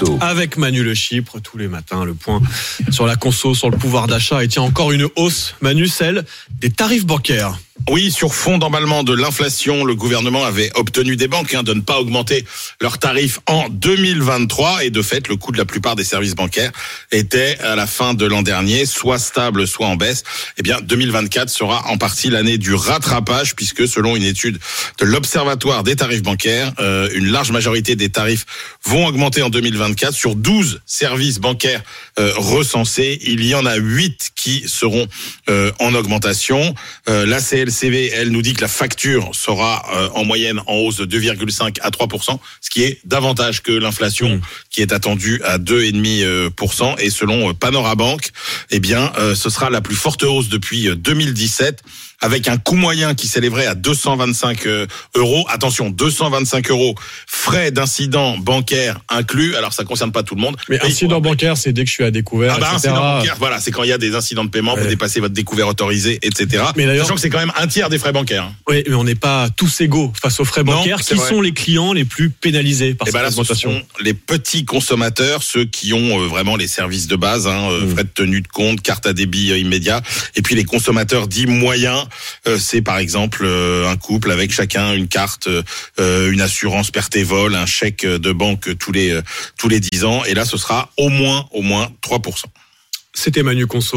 Conso. Avec Manu Le Chypre, tous les matins, le point sur la conso, sur le pouvoir d'achat. Et tiens, encore une hausse, Manu, celle des tarifs bancaires. Oui, sur fond d'emballement de l'inflation, le gouvernement avait obtenu des banques hein, de ne pas augmenter leurs tarifs en 2023 et de fait, le coût de la plupart des services bancaires était à la fin de l'an dernier soit stable, soit en baisse. Eh bien, 2024 sera en partie l'année du rattrapage puisque selon une étude de l'Observatoire des tarifs bancaires, euh, une large majorité des tarifs vont augmenter en 2024 sur 12 services bancaires euh, recensés. Il y en a 8 qui seront euh, en augmentation. la CL CV, elle nous dit que la facture sera euh, en moyenne en hausse de 2,5 à 3% ce qui est davantage que l'inflation mmh. qui est attendue à 2,5% et selon Panorabank, eh bien euh, ce sera la plus forte hausse depuis 2017 avec un coût moyen qui s'élèverait à 225 euh, euros. Attention, 225 euros frais d'incident bancaire inclus. Alors ça concerne pas tout le monde. Mais incident bancaire, c'est dès que je suis à découvert. Ah bah incident bancaire, voilà, c'est quand il y a des incidents de paiement, vous dépassez votre découvert autorisé, etc. Mais d'ailleurs, sachant que c'est quand même un tiers des frais bancaires. Oui, mais on n'est pas tous égaux face aux frais bancaires. qui sont les clients les plus pénalisés par eh cette ben augmentation ce sont Les petits consommateurs, ceux qui ont euh, vraiment les services de base, hein, euh, mmh. frais de tenue de compte, carte à débit immédiat, et puis les consommateurs dits moyens c'est par exemple euh, un couple avec chacun une carte, euh, une assurance perte et vol, un chèque de banque tous les tous les 10 ans. Et là, ce sera au moins au moins 3%. C'était Manu Conso.